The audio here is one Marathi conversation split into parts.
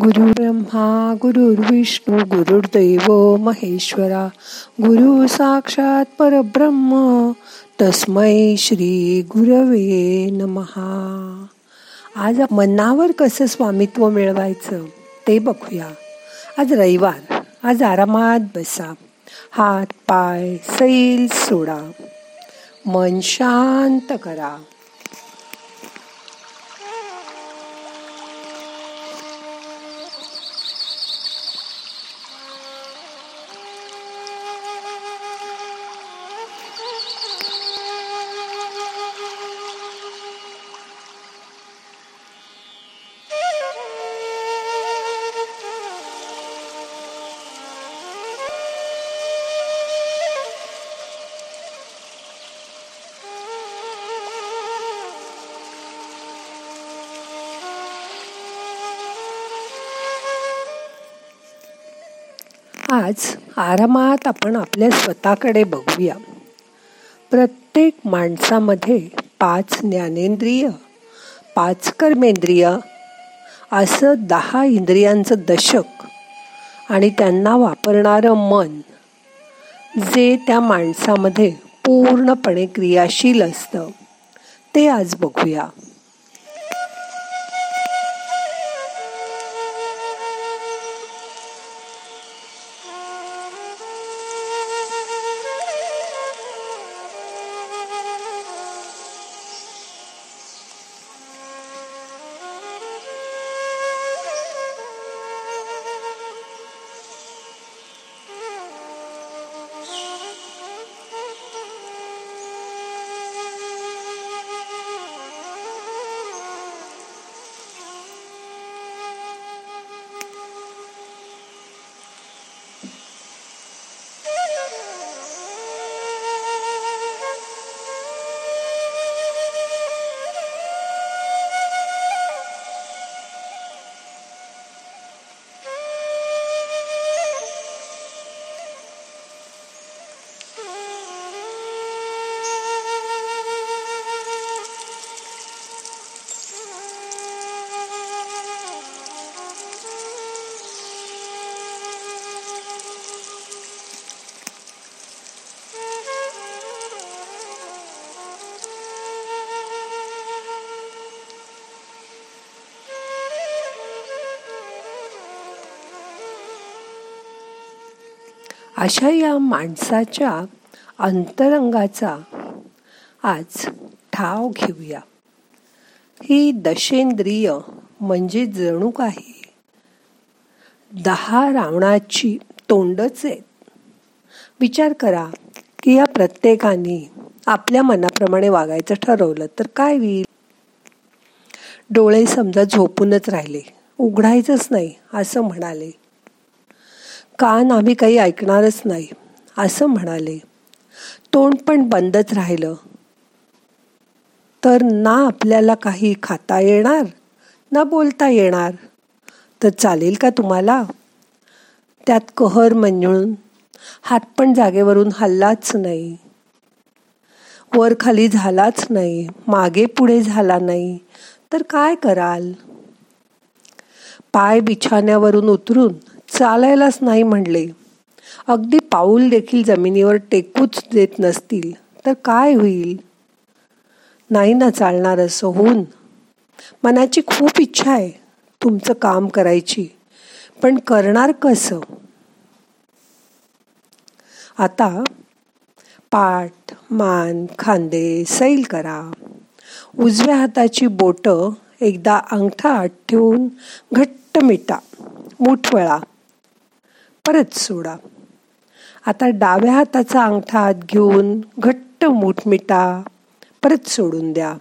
गुरु ब्रह्मा गुरुर्विष्णू गुरुर्दैव महेश्वरा गुरु साक्षात परब्रह्म तस्मै श्री गुरवे नमहा आज मनावर कसं स्वामित्व मिळवायचं ते बघूया. आज रविवार आज आरामात बसा. हात पाय सैल सोडा. मन शांत करा. आज आरामात आपण आपल्या स्वतःकडे बघूया. प्रत्येक माणसामध्ये पाच ज्ञानेंद्रिय पाच कर्मेंद्रिय असं दहा इंद्रियांचं दशक आणि त्यांना वापरणारं मन जे त्या माणसामध्ये पूर्णपणे क्रियाशील असतं. ते आज बघूया. अशा या माणसाच्या अंतरंगाचा आज ठाव घेऊया. ही दशेंद्रिय म्हणजे जणू काही दहा रावणाची तोंडच आहेत. विचार करा की या प्रत्येकाने आपल्या मनाप्रमाणे वागायचं ठरवलं तर काय होईल? डोळे समजा झोपूनच राहिले. उघडायचंच नाही असं म्हणाले. कान आम्ही काही ऐकणारच नाही असं म्हणाले. तोंड पण बंदच राहिलं. तर ना आपल्याला काही खाता येणार ना बोलता येणार? तर चालेल का तुम्हाला? त्यात कहर मंजळून हात पण जागेवरून हल्लाच नाही. वर खाली झालाच नाही मागे पुढे झाला नाही तर काय कराल? पाय बिछाण्यावरून उतरून चालायलाच नाही म्हणले. अगदी पाऊल देखील जमिनीवर टेकूच देत नसतील तर काय होईल? नाही ना चालणार असं होऊन. मनाची खूप इच्छा आहे तुमचं काम करायची पण करणार कसं? आता पाठ मान खांदे सैल करा. उजव्या हाताची बोटं एकदा अंगठा आत ठेवून घट्ट मिटा मुठवळा. परत सोडा. आता डाव्या हाताचा अंगठा हात घेऊन घट्ट मूठ मिटा परत सोडून द्या.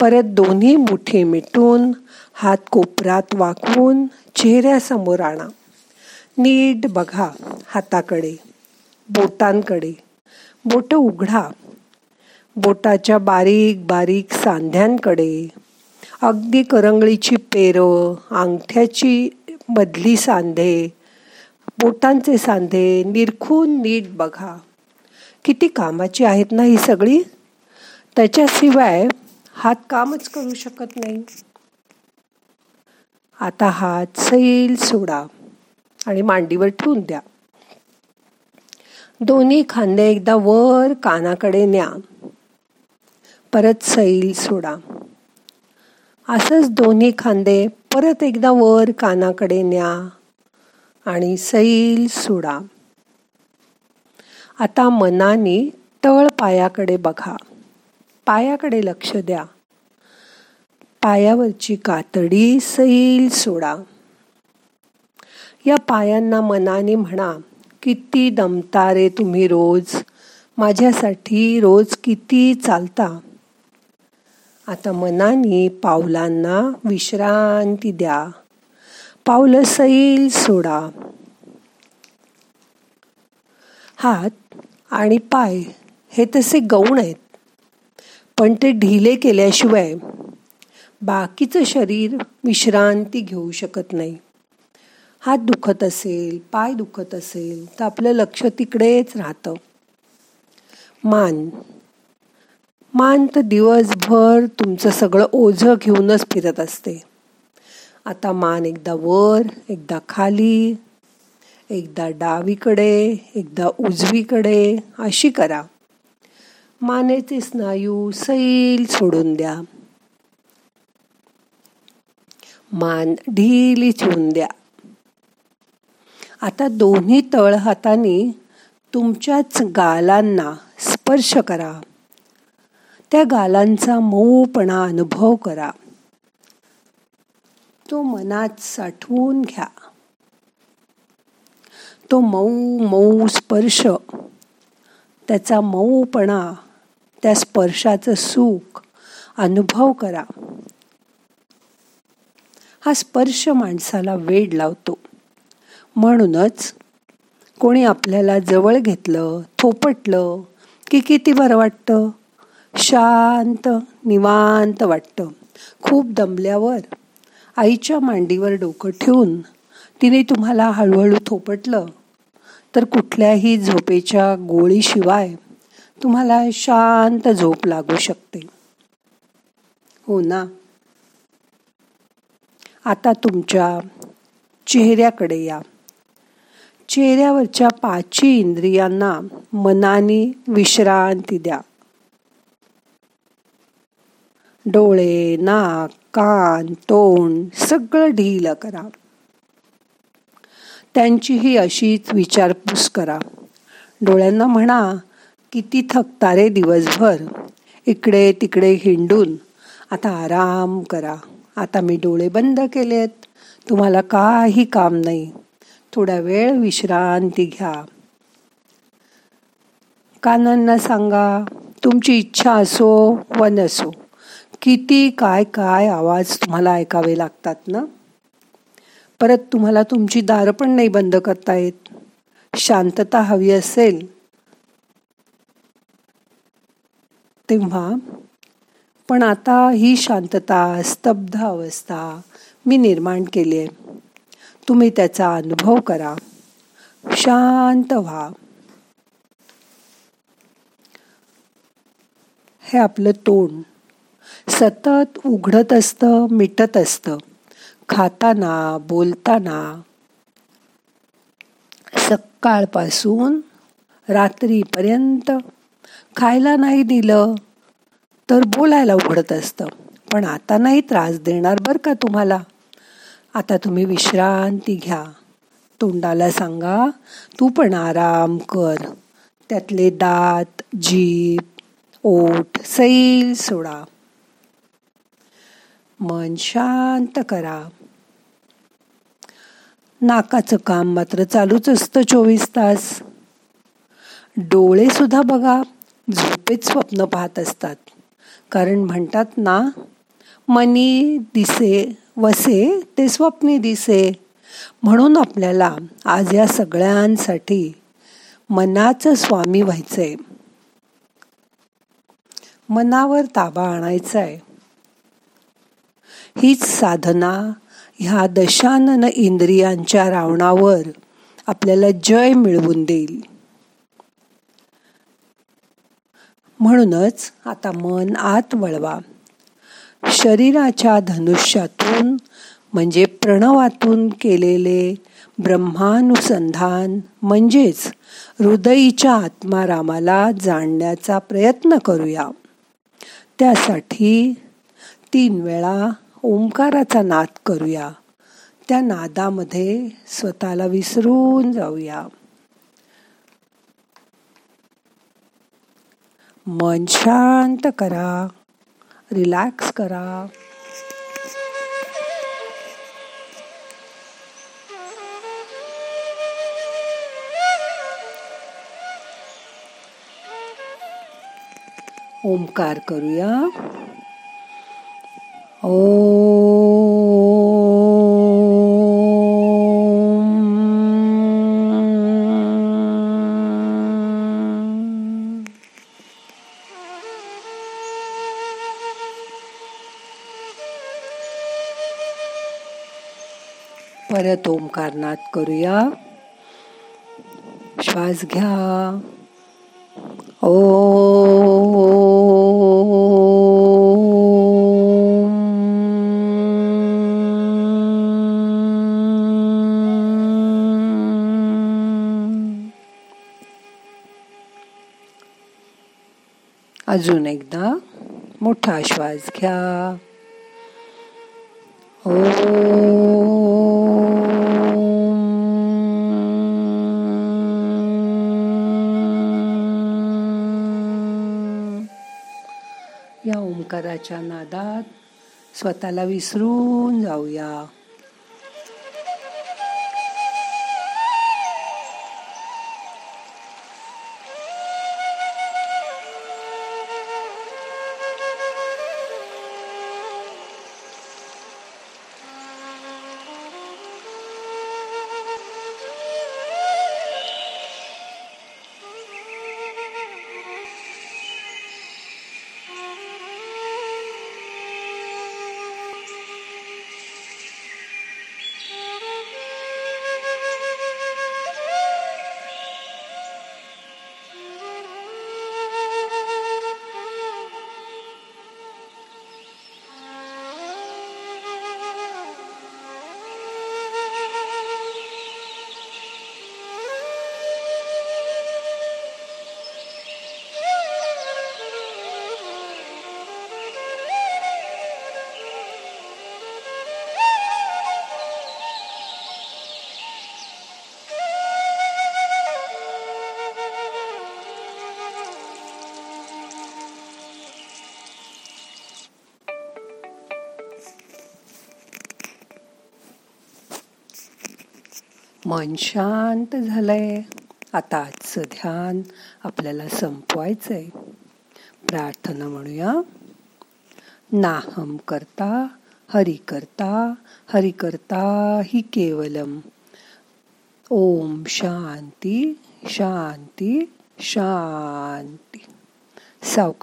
परत दोन्ही मुठी मिटून हात कोपरात वाकवून चेहऱ्यासमोर आणा. नीट बघा हाताकडे बोटांकडे. बोट उघडा. बोटाच्या बारीक बारीक सांध्यांकडे. अगदी करंगळीची पेरं अंगठ्याची मधली सांधे बोटांचे सांधे निरखून नीट बघा. किती कामाची आहेत ना ही सगळी? त्याच्याशिवाय हात कामच करू शकत नाही. आता हात सैल सोडा आणि मांडीवर ठेवून द्या. दोन्ही खांदे एकदा वर कानाकडे न्या. परत सैल सोडा. असंच दोन्ही खांदे परत एकदा वर कानाकडे न्या. आणि सैल सोडा. आता मनाने तळ पायाकडे बघा. पायाकडे लक्ष द्या. पायावरची कातडी सैल सोडा. या पायांना मनाने म्हणा किती दमता रे तुम्ही रोज? माझ्यासाठी रोज किती चालता? आता मनाने पावलांना विश्रांती द्या. पावलं सैल सोडा. हात आणि पाय हे तसे गौण आहेत पण ते ढिले केल्याशिवाय बाकीचं शरीर विश्रांती घेऊ शकत नाही. हात दुखत असेल पाय दुखत असेल तर आपलं लक्ष तिकडेच राहतं. मान. मान तर दिवसभर तुमचं सगळं ओझं घेऊनच फिरत असते. आता मान एकदा वर एकदा खाली एकदा डावीकडे एकदा उजवीकडे अशी करा. मानेचे स्नायू सैल सोडून द्या. मान ढिली ठेवून द्या. आता दोन्ही तळ हाताने तुमच्याच गालांना स्पर्श करा. त्या गालांचा मऊपणा अनुभव करा. तो मनात साठवून घ्या. तो मऊ मऊ स्पर्श त्याचा मऊपणा त्या स्पर्शाचं सुख अनुभव करा. हा स्पर्श माणसाला वेड लावतो. म्हणूनच कोणी आपल्याला जवळ घेतलं थोपटलं की किती बरं वाटतं? शांत निवांत वाटतं. खूप दमल्यावर आईच्या मांडीवर डोकं ठेवून तिने तुम्हाला हळूहळू थोपटलं तर कुठल्याही झोपेच्या गोळीशिवाय तुम्हाला शांत झोप लागू शकते. हो ना? आता तुमच्या चेहऱ्याकडे या. चेहऱ्यावरच्या पाचही इंद्रियांना मनाने विश्रांती द्या. डोळे नाक कान तोंड सगळं ढील करा. त्यांचीही अशीच विचारपूस करा. डोळ्यांना म्हणा किती थकता रे दिवसभर. इकडे तिकडे हिंडून आता आराम करा. आता मी डोळे बंद केलेत. तुम्हाला काही काम नाही. थोडा वेळ विश्रांती घ्या. कानांना सांगा तुमची इच्छा असो व नसो किती काय काय आवाज तुम्हाला ऐकावे लागतात ना? परत तुम्हाला तुमची दारं पण नाही बंद करता येत. शांतता हवी असेल. तेव्हा पण आता ही शांतता स्तब्ध अवस्था मी निर्माण केली आहे. तुम्ही त्याचा अनुभव करा. शांत व्हा. हे आपलं तोंड. सतत उघडत असतं मिटत असतं. खाताना बोलताना. सकाळपासून रात्रीपर्यंत खायला नाही दिलं तर बोलायला उघडत असतं. पण आता नाही त्रास देणार बरं का तुम्हाला? आता तुम्ही विश्रांती घ्या. तोंडाला सांगा तू पण आराम कर. त्यातले दात जीभ ओठ सैल सोडा. मन शांत करा. नाकाचं काम मात्र चालूच असतं चोवीस तास. डोळे सुद्धा बघा झोपेत स्वप्न पाहत असतात. कारण म्हणतात ना मनी दिसे वसे ते स्वप्नी दिसे. म्हणून आपल्याला आज या सगळ्यांसाठी मनाचं स्वामी व्हायचंय. मनावर ताबा आणायचा आहे हीच साधना ह्या दशानन इंद्रियांच्या रावणावर आपल्याला जय मिळवून देईल. म्हणूनच आता मन आत वळवा. शरीराच्या धनुष्यातून म्हणजे प्रणवातून केलेले ब्रह्मानुसंधान म्हणजेच हृदयीच्या आत्मारामाला जाणण्याचा प्रयत्न करूया. त्यासाठी तीन वेळा ओंकाराचा नाद करूया. त्या नादामध्ये स्वतःला विसरून जाऊया. मन शांत करा. रिलॅक्स करा. ओंकार करूया. परत ओंकारनाथ करूया. श्वास घ्या. ओ अजून एकदा मोठा श्वास घ्या. ओ ओंकाराच्या नादात स्वतःला विसरून जाऊया. मन शांत झालंय. आता आजचं ध्यान आपल्याला संपवायचंय. प्रार्थना म्हणूया. नाहम करता हरि करता हरि करता हि केवलम. ओम शांती शांती शांती. सावका